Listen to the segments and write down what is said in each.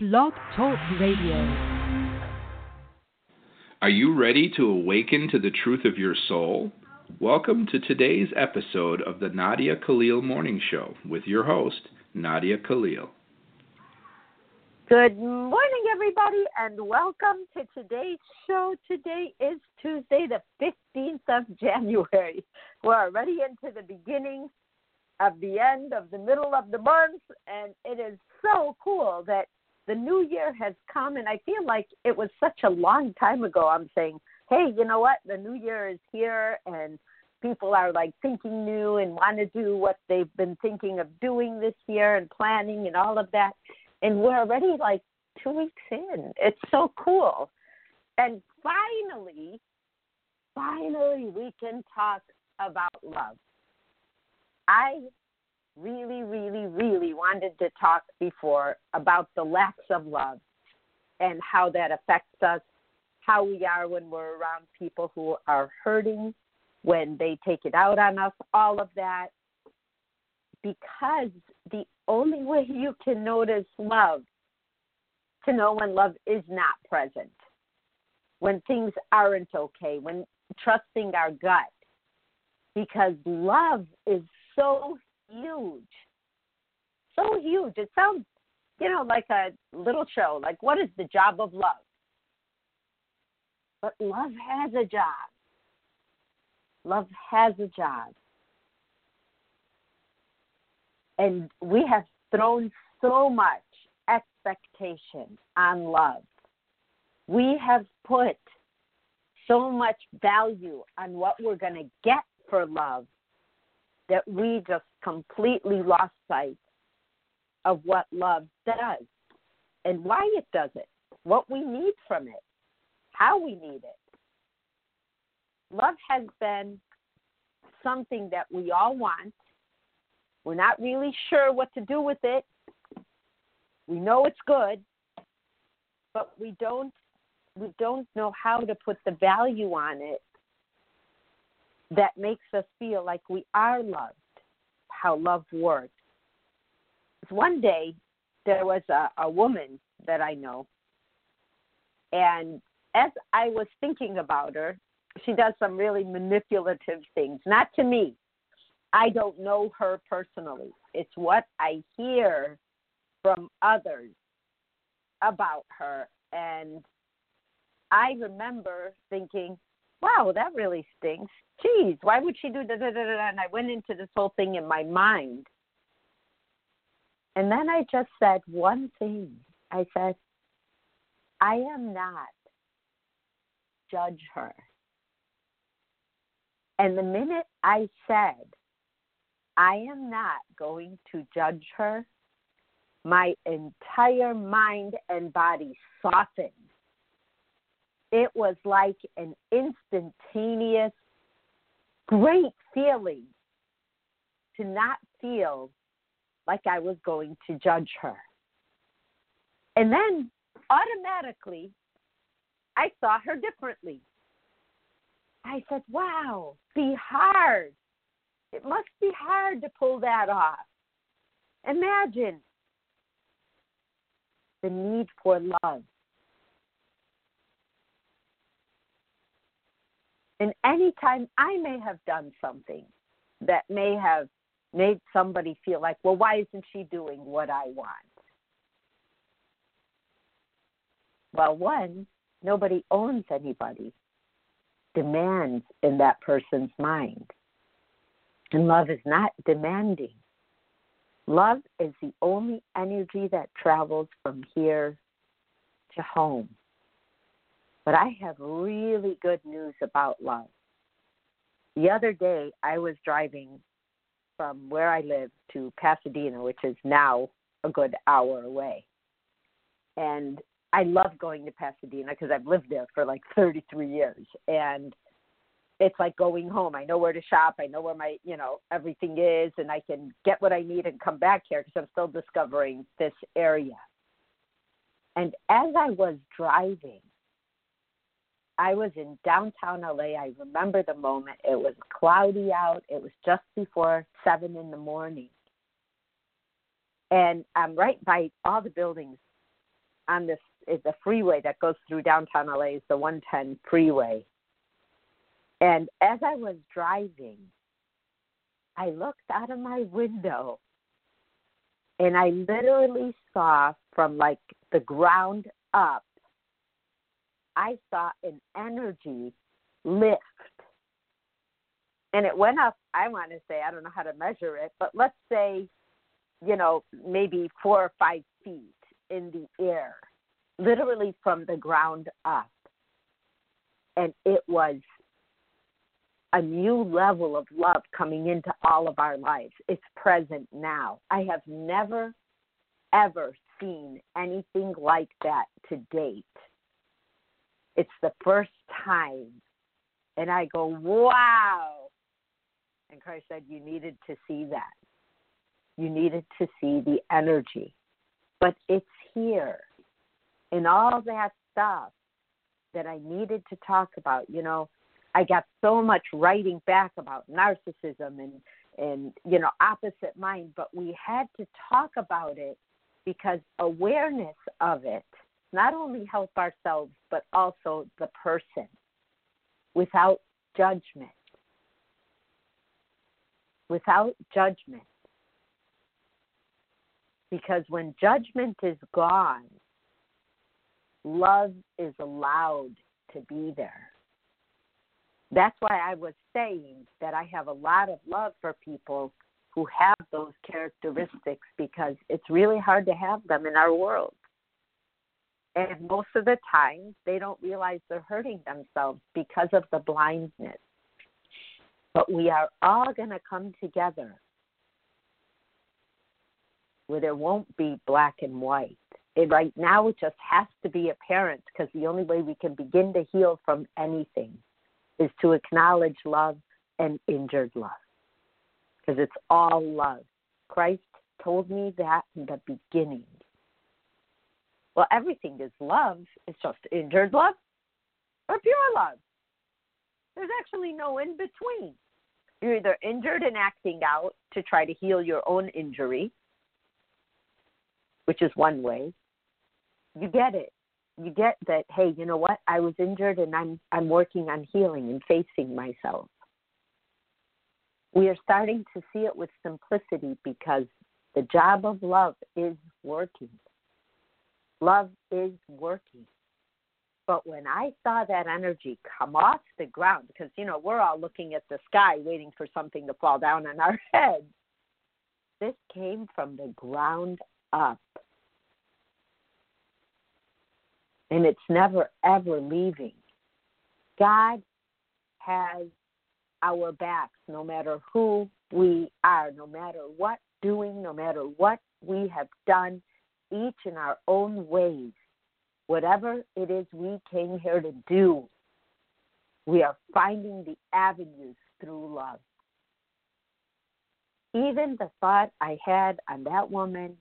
Blog Talk Radio. Are you ready to awaken to the truth of your soul? Welcome to today's episode of the Nadia Khalil Morning Show with your host, Nadia Khalil. Good morning, everybody, and welcome to today's show. Today is Tuesday, the 15th of January. We're already into the beginning of the end of the middle of the month, and it is so cool that the new year has come, and I feel like it was such a long time ago. I'm saying, hey, you know what? The new year is here, and people are like thinking new and want to do what they've been thinking of doing this year and planning and all of that. And we're already like two weeks in. It's so cool. And finally, finally, we can talk about love. I really, really, really wanted to talk before about the lapse of love and how that affects us, how we are when we're around people who are hurting, when they take it out on us, all of that. Because the only way you can notice love, to know when love is not present, when things aren't okay, when trusting our gut, because love is so huge. So huge. It sounds, you know, like a little show. Like, what is the job of love? But love has a job. Love has a job. And we have thrown so much expectation on love. We have put so much value on what we're going to get for love that we just completely lost sight of what love does and why it does it, what we need from it, how we need it. Love has been something that we all want. We're not really sure what to do with it. We know it's good, but we don't we don't know how to put the value on it that makes us feel like we are loved, how love works. One day, there was a, a woman that I know, and as I was thinking about her, she does some really manipulative things, not to me. I don't know her personally. It's what I hear from others about her. And I remember thinking, wow, that really stinks geez, why would she do da da da da? And I went into this whole thing in my mind. And then I just said one thing. I said, I am not judge her. And the minute I said, I am not going to judge her, my entire mind and body softened. It was like an instantaneous great feeling to not feel like I was going to judge her. And then automatically, I saw her differently. I said, wow, be hard. It must be hard to pull that off. Imagine the need for love. And anytime I may have done something that may have made somebody feel like, well, why isn't she doing what I want? Well, one, nobody owns anybody, demands in that person's mind. And love is not demanding. Love is the only energy that travels from here to home. But I have really good news about love. The other day, I was driving from where I live to Pasadena, which is now a good hour away. And I love going to Pasadena because I've lived there for like 33 years. And it's like going home. I know where to shop. I know where my, you know, everything is, and I can get what I need and come back here because I'm still discovering this area. And as I was driving, I was in downtown LA. I remember the moment. It was cloudy out. It was just before seven in the morning. And I'm right by all the buildings on this is the freeway that goes through downtown LA is the 110 freeway. And as I was driving, I looked out of my window and I literally saw from like the ground up, I saw an energy lift. And it went up, I want to say, I don't know how to measure it, but let's say, you know, maybe four or five feet in the air, literally from the ground up. And it was a new level of love coming into all of our lives. It's present now. I have never, ever seen anything like that to date. It's the first time. And I go, wow. And Christ said, You needed to see that. You needed to see the energy. But it's here. And all that stuff that I needed to talk about, you know, I got so much writing back about narcissism and and you know opposite mind, but we had to talk about it because awareness of it not only help ourselves but also the person without judgment. Without judgment. Because when judgment is gone, love is allowed to be there that's why I was saying that I have a lot of love for people who have those characteristics because it's really hard to have them in our world. And most of the time, they don't realize they're hurting themselves because of the blindness. But we are all going to come together where there won't be black and white. And right now, it just has to be apparent because the only way we can begin to heal from anything is to acknowledge love and injured love because it's all love. Christ told me that in the beginning. Well, everything is love. It's just injured love or pure love. There's actually no in between. You're either injured and acting out to try to heal your own injury, which is one way. You get it you get that hey you know what i was injured and i'm i'm working on healing and facing myself we are starting to see it with simplicity because the job of love is working love is working but when i saw that energy come off the ground because you know we're all looking at the sky waiting for something to fall down on our heads this came from the ground up and it's never ever leaving. God has our backs no matter who we are, no matter what doing, no matter what we have done, each in our own ways. Whatever it is we came here to do, we are finding the avenues through love. Even the thought I had on that woman,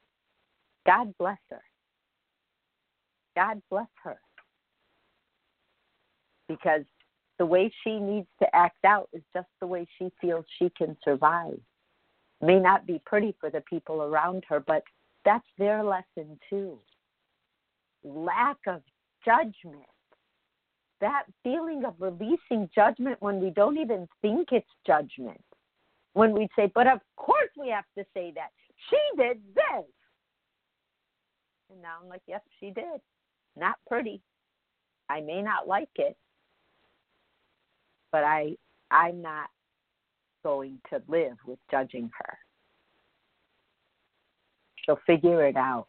God bless her. God bless her. Because the way she needs to act out is just the way she feels she can survive. May not be pretty for the people around her, but that's their lesson too. Lack of judgment. That feeling of releasing judgment when we don't even think it's judgment. When we say, but of course we have to say that. She did this. And now I'm like, yep, she did not pretty. I may not like it, but I I'm not going to live with judging her. She'll figure it out.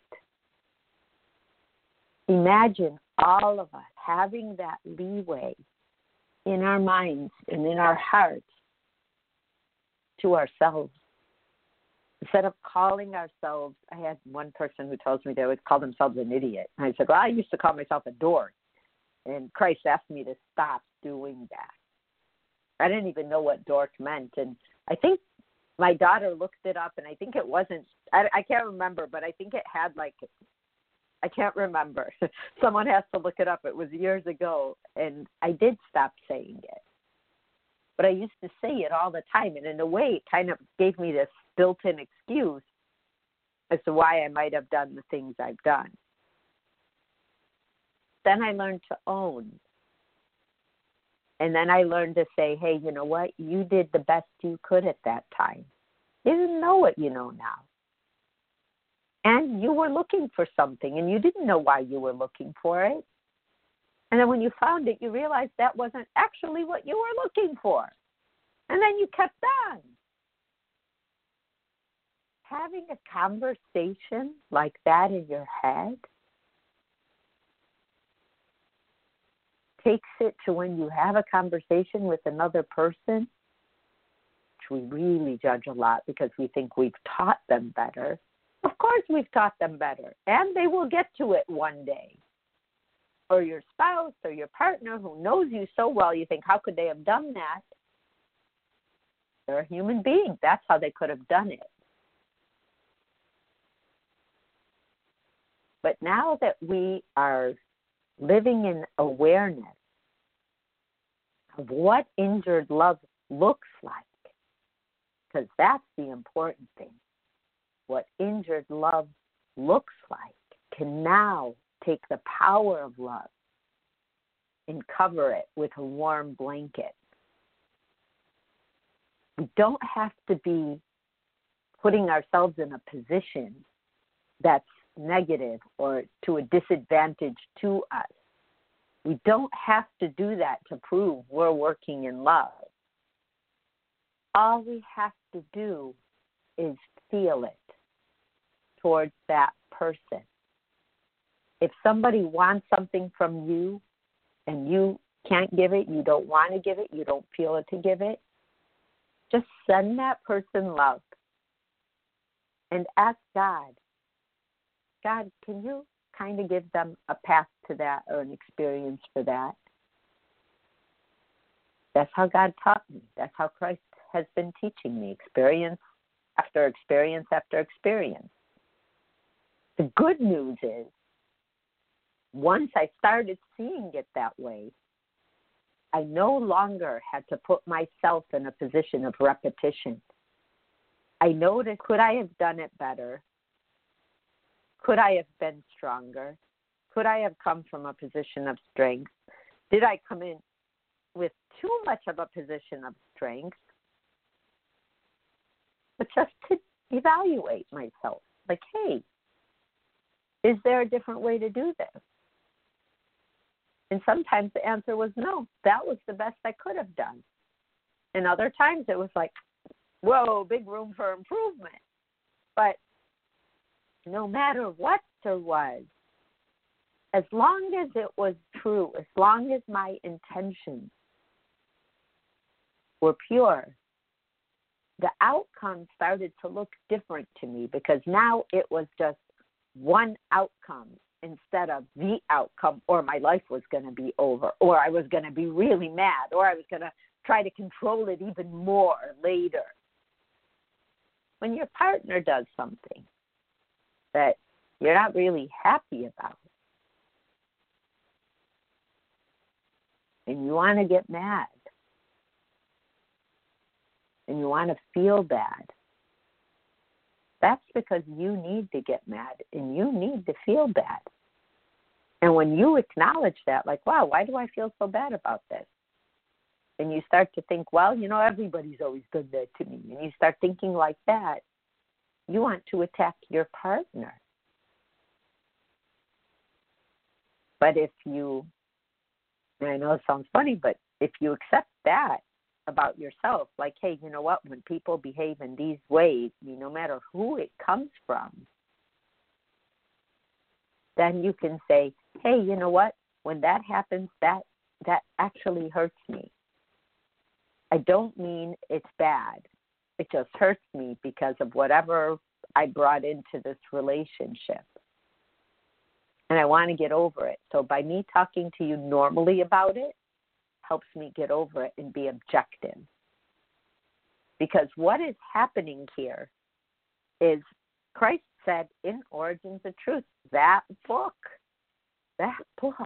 Imagine all of us having that leeway in our minds and in our hearts to ourselves instead of calling ourselves, I had one person who tells me they would call themselves an idiot. And I said, Well, I used to call myself a dork. And Christ asked me to stop doing that. I didn't even know what dork meant. And I think my daughter looked it up, and I think it wasn't, I, I can't remember, but I think it had like, I can't remember. Someone has to look it up. It was years ago, and I did stop saying it. But I used to say it all the time, and in a way, it kind of gave me this built in excuse as to why I might have done the things I've done. then I learned to own. And then I learned to say, hey, you know what? You did the best you could at that time. You didn't know what you know now. And you were looking for something and you didn't know why you were looking for it. And then when you found it, you realized that wasn't actually what you were looking for. And then you kept on. Having a conversation like that in your head takes it to when you have a conversation with another person, which we really judge a lot because we think we've taught them better. Of course, we've taught them better, and they will get to it one day. Or your spouse or your partner who knows you so well, you think, how could they have done that? They're a human being. That's how they could have done it. But now that we are living in awareness what injured love looks like, because that's the important thing. What injured love looks like can now take the power of love and cover it with a warm blanket. We don't have to be putting ourselves in a position that's negative or to a disadvantage to us. We don't have to do that to prove we're working in love. All we have to do is feel it towards that person. If somebody wants something from you and you can't give it, you don't want to give it, you don't feel it to give it, just send that person love and ask God, God, can you kind of give them a path to that or an experience for that? That's how God taught me. That's how Christ has been teaching me experience after experience after experience. The good news is, once I started seeing it that way, I no longer had to put myself in a position of repetition. I noticed could I have done it better? Could I have been stronger? Could I have come from a position of strength? Did I come in with too much of a position of strength? But just to evaluate myself like, hey, is there a different way to do this? And sometimes the answer was no, that was the best I could have done. And other times it was like, whoa, big room for improvement. But no matter what there was, as long as it was true, as long as my intentions were pure, the outcome started to look different to me because now it was just one outcome instead of the outcome, or my life was going to be over, or I was going to be really mad, or I was going to try to control it even more later. When your partner does something that you're not really happy about, and you want to get mad, and you want to feel bad, that's because you need to get mad and you need to feel bad. And when you acknowledge that, like, wow, why do I feel so bad about this? And you start to think, well, you know, everybody's always done that to me. And you start thinking like that, you want to attack your partner. But if you, I know it sounds funny, but if you accept that about yourself, like, hey, you know what, when people behave in these ways, no matter who it comes from, then you can say, hey, you know what, when that happens, that that actually hurts me. I don't mean it's bad. It just hurts me because of whatever I brought into this relationship. And I want to get over it. So by me talking to you normally about it, helps me get over it and be objective. Because what is happening here is Christ said in Origins of Truth, that book, that book,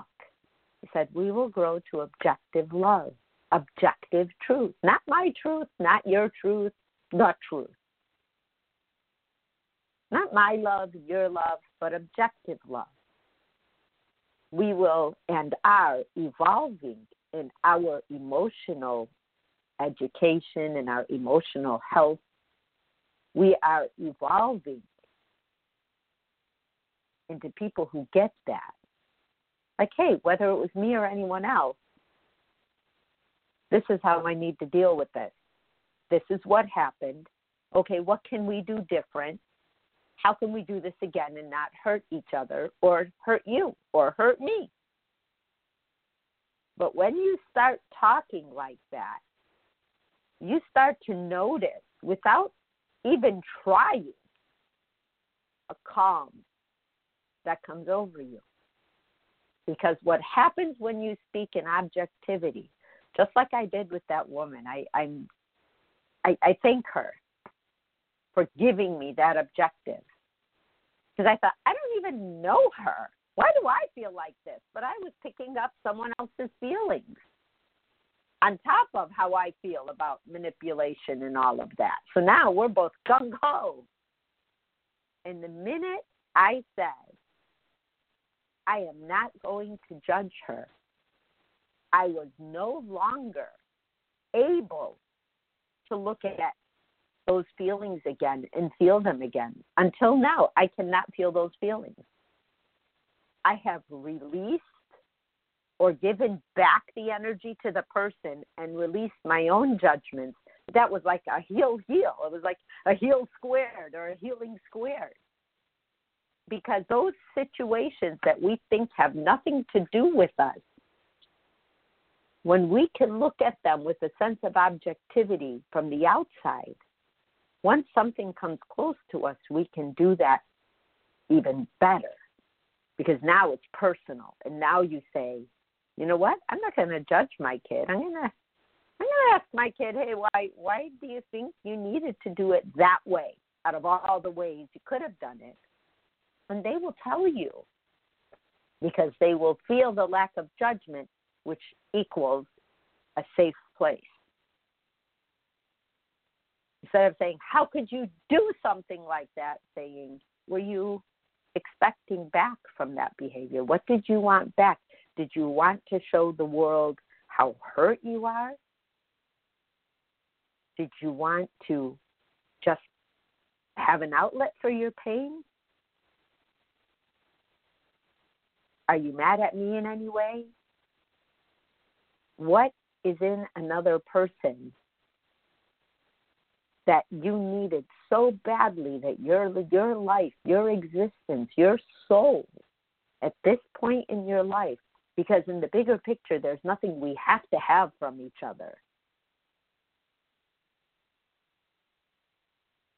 he said, we will grow to objective love, objective truth. Not my truth, not your truth, the truth. Not my love, your love, but objective love. we will and are evolving in our emotional education and our emotional health. We are evolving into people who get that. Like, hey, whether it was me or anyone else, this is how I need to deal with this. This is what happened. Okay, what can we do different? How can we do this again and not hurt each other or hurt you or hurt me? But when you start talking like that, you start to notice without even trying a calm that comes over you. Because what happens when you speak in objectivity, just like I did with that woman, I, I'm I, I thank her for giving me that objective. Because I thought, I don't even know her. Why do I feel like this? But I was picking up someone else's feelings on top of how I feel about manipulation and all of that. So now we're both gung ho. And the minute I said, I am not going to judge her, I was no longer able to look at those feelings again and feel them again. Until now, I cannot feel those feelings. I have released or given back the energy to the person and released my own judgments. That was like a heal heal. It was like a heal squared or a healing squared. Because those situations that we think have nothing to do with us when we can look at them with a sense of objectivity from the outside, once something comes close to us, we can do that even better because now it's personal. And now you say, you know what? I'm not going to judge my kid. I'm going to I'm to ask my kid, hey, why why do you think you needed to do it that way out of all the ways you could have done it? And they will tell you because they will feel the lack of judgment which equals a safe place. Instead of saying, How could you do something like that? saying, Were you expecting back from that behavior? What did you want back? Did you want to show the world how hurt you are? Did you want to just have an outlet for your pain? Are you mad at me in any way? What is in another person that you needed so badly that your your life, your existence, your soul at this point in your life because in the bigger picture there's nothing we have to have from each other.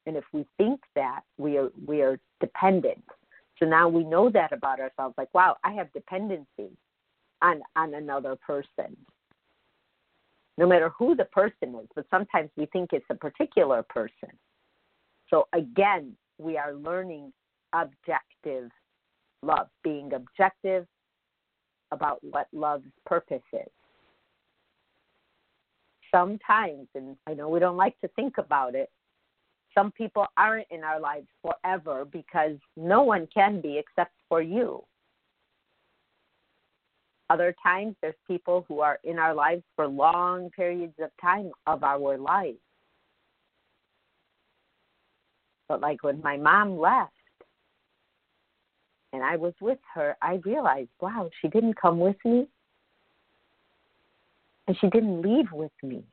And if we think that we are we are dependent. So now we know that about ourselves like wow, I have dependency on on another person no matter who the person is, but sometimes we think it's a particular person. So again, we are learning objective love, being objective about what love's purpose is. Sometimes, and I know we don't like to think about it, some people aren't in our lives forever because no one can be except for you. Other times, there's people who are in our lives for long periods of time of our life. But like when my mom left and I was with her, I realized, wow, she didn't come with me and she didn't leave with me.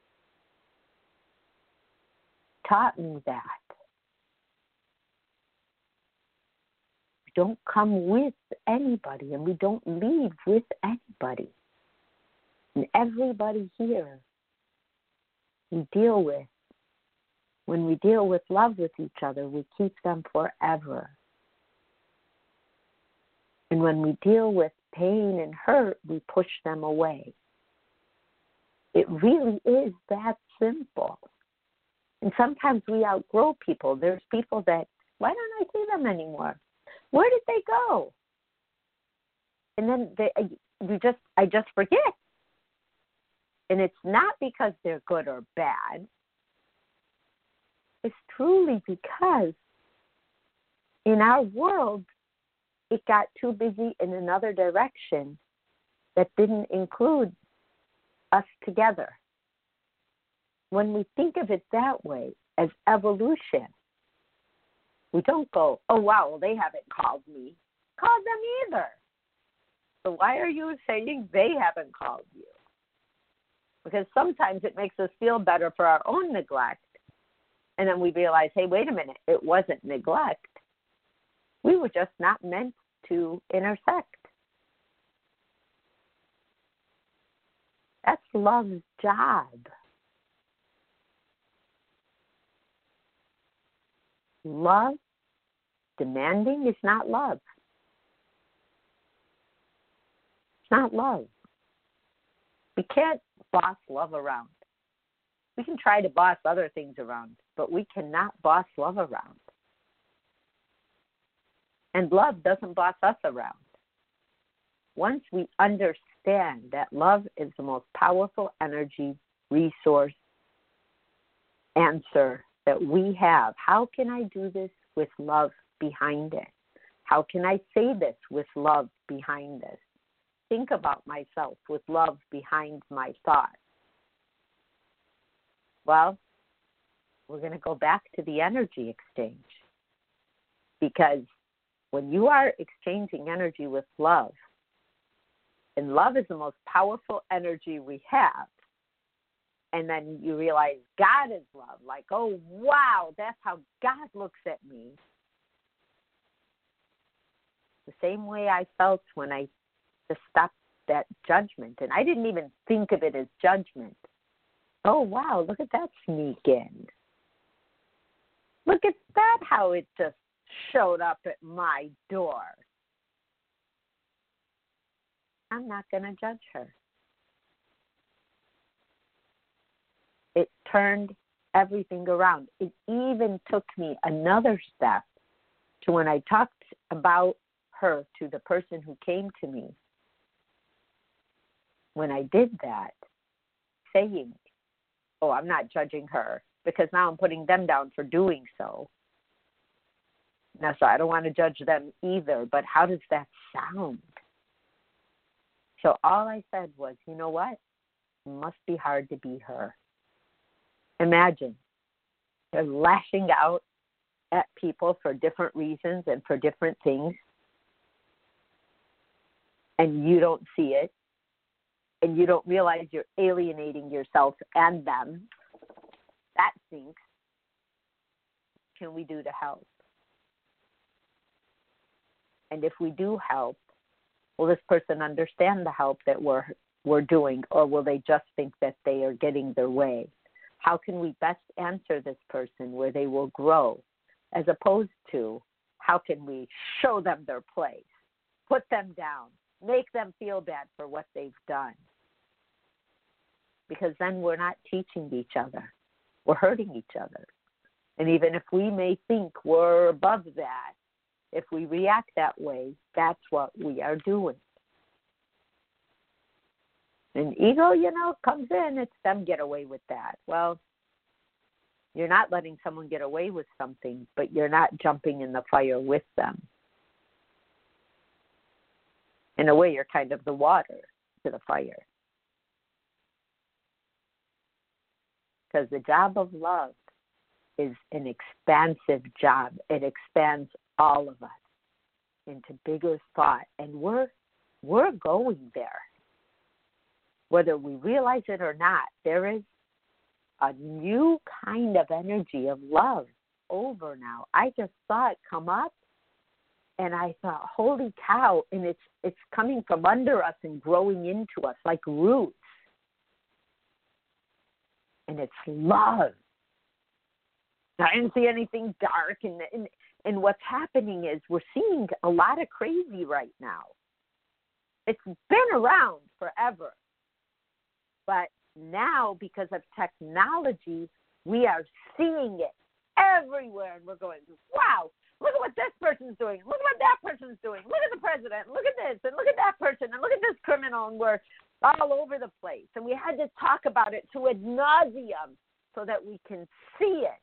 Taught me that. Don't come with anybody and we don't leave with anybody. And everybody here we deal with, when we deal with love with each other, we keep them forever. And when we deal with pain and hurt, we push them away. It really is that simple. And sometimes we outgrow people. There's people that, why don't I see them anymore? Where did they go? And then they, you just, I just forget. And it's not because they're good or bad. It's truly because in our world, it got too busy in another direction that didn't include us together. When we think of it that way, as evolution, we don't go, oh, wow, well, they haven't called me. Call them either. So why are you saying they haven't called you? Because sometimes it makes us feel better for our own neglect. And then we realize, hey, wait a minute, it wasn't neglect. We were just not meant to intersect. That's love's job. Love demanding is not love. It's not love. We can't boss love around. We can try to boss other things around, but we cannot boss love around. And love doesn't boss us around. Once we understand that love is the most powerful energy, resource, answer that we have, how can I do this with love behind it? How can I say this with love behind this? Think about myself with love behind my thoughts. Well, we're going to go back to the energy exchange because when you are exchanging energy with love, and love is the most powerful energy we have, and then you realize God is love, like, oh, wow, that's how God looks at me. The same way I felt when I just stopped that judgment, and I didn't even think of it as judgment. Oh, wow, look at that sneak in. Look at that, how it just showed up at my door. I'm not going to judge her. It turned everything around. It even took me another step to when I talked about her to the person who came to me. When I did that, saying, Oh, I'm not judging her because now I'm putting them down for doing so. Now, so I don't want to judge them either, but how does that sound? So all I said was, you know what? It must be hard to be her. Imagine they're lashing out at people for different reasons and for different things, and you don't see it, and you don't realize you're alienating yourself and them. That stinks. Can we do to help? And if we do help, will this person understand the help that we're we're doing, or will they just think that they are getting their way? How can we best answer this person where they will grow, as opposed to how can we show them their place, put them down, make them feel bad for what they've done? Because then we're not teaching each other, we're hurting each other. And even if we may think we're above that, if we react that way, that's what we are doing. And ego, you know, comes in, it's them get away with that. Well, you're not letting someone get away with something, but you're not jumping in the fire with them. In a way, you're kind of the water to the fire. Because the job of love is an expansive job, it expands all of us into bigger thought and we're we're going there whether we realize it or not there is a new kind of energy of love over now i just saw it come up and i thought holy cow and it's it's coming from under us and growing into us like roots and it's love I didn't see anything dark, and, and and what's happening is we're seeing a lot of crazy right now. It's been around forever. But now, because of technology, we are seeing it everywhere. And we're going, wow, look at what this person's doing. Look at what that person's doing. Look at the president. Look at this. And look at that person. And look at this criminal. And we're all over the place. And we had to talk about it to ad nauseum so that we can see it.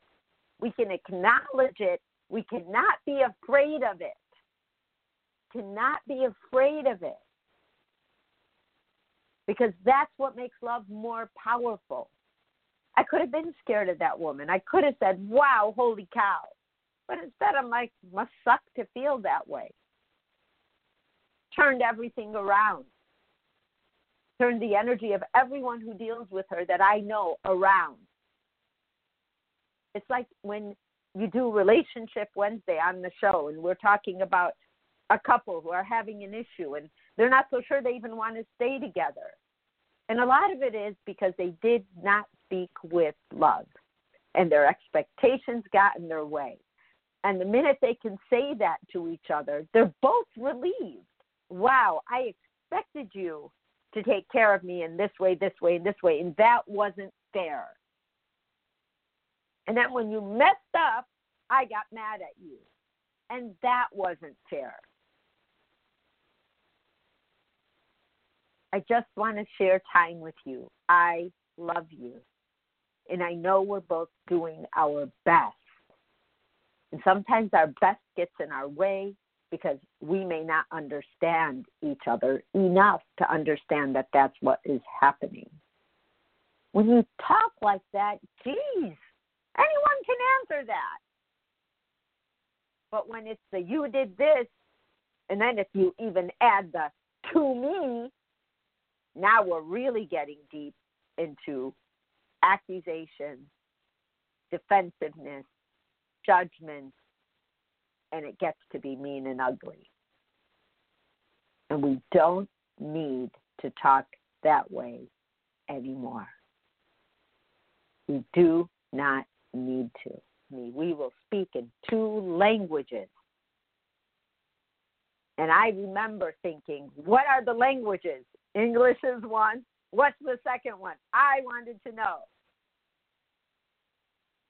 We can acknowledge it we cannot be afraid of it. to not be afraid of it. Because that's what makes love more powerful. I could have been scared of that woman. I could have said, wow, holy cow. But instead, I'm like, must suck to feel that way. Turned everything around. Turned the energy of everyone who deals with her that I know around. It's like when you do Relationship Wednesday on the show, and we're talking about a couple who are having an issue and they're not so sure they even want to stay together. And a lot of it is because they did not speak with love and their expectations got in their way. And the minute they can say that to each other, they're both relieved. Wow, I expected you to take care of me in this way, this way, and this way, and that wasn't fair. And then when you messed up, I got mad at you. And that wasn't fair. I just want to share time with you. I love you. And I know we're both doing our best. And sometimes our best gets in our way because we may not understand each other enough to understand that that's what is happening. When you talk like that, geez, anyone can answer that. But when it's the you did this, and then if you even add the to me, now we're really getting deep into accusation, defensiveness, judgment, and it gets to be mean and ugly. And we don't need to talk that way anymore. We do not need to. We will speak in two languages. And I remember thinking, what are the languages? English is one. What's the second one? I wanted to know.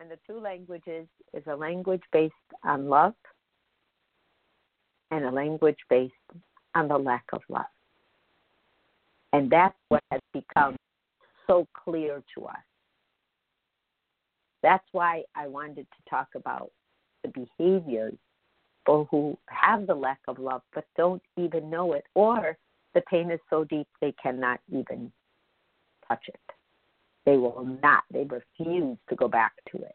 And the two languages is a language based on love and a language based on the lack of love. And that's what has become so clear to us. That's why I wanted to talk about the behaviors for who have the lack of love but don't even know it, or the pain is so deep they cannot even touch it. They will not, they refuse to go back to it.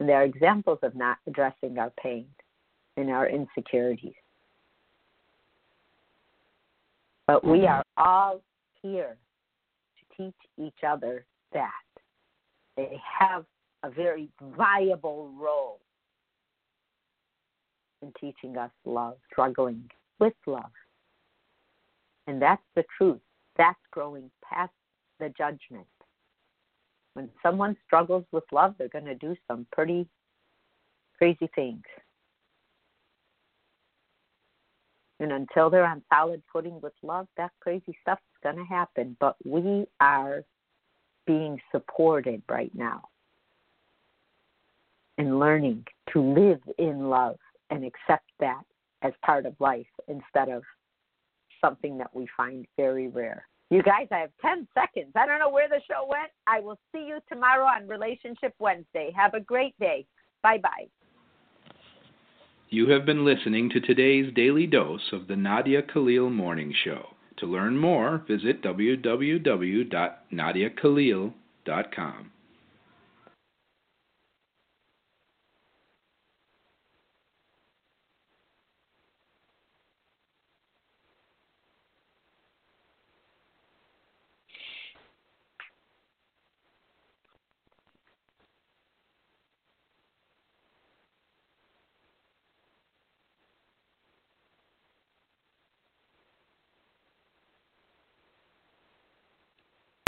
And there are examples of not addressing our pain and our insecurities. But we are all here to teach each other that. They have a very viable role in teaching us love, struggling with love. And that's the truth. That's growing past the judgment. When someone struggles with love, they're going to do some pretty crazy things. And until they're on solid footing with love, that crazy stuff is going to happen. But we are being supported right now and learning to live in love and accept that as part of life instead of something that we find very rare. You guys, I have 10 seconds. I don't know where the show went. I will see you tomorrow on Relationship Wednesday. Have a great day. Bye bye. You have been listening to today's daily dose of the Nadia Khalil Morning Show. To learn more, visit www.nadiakhalil.com.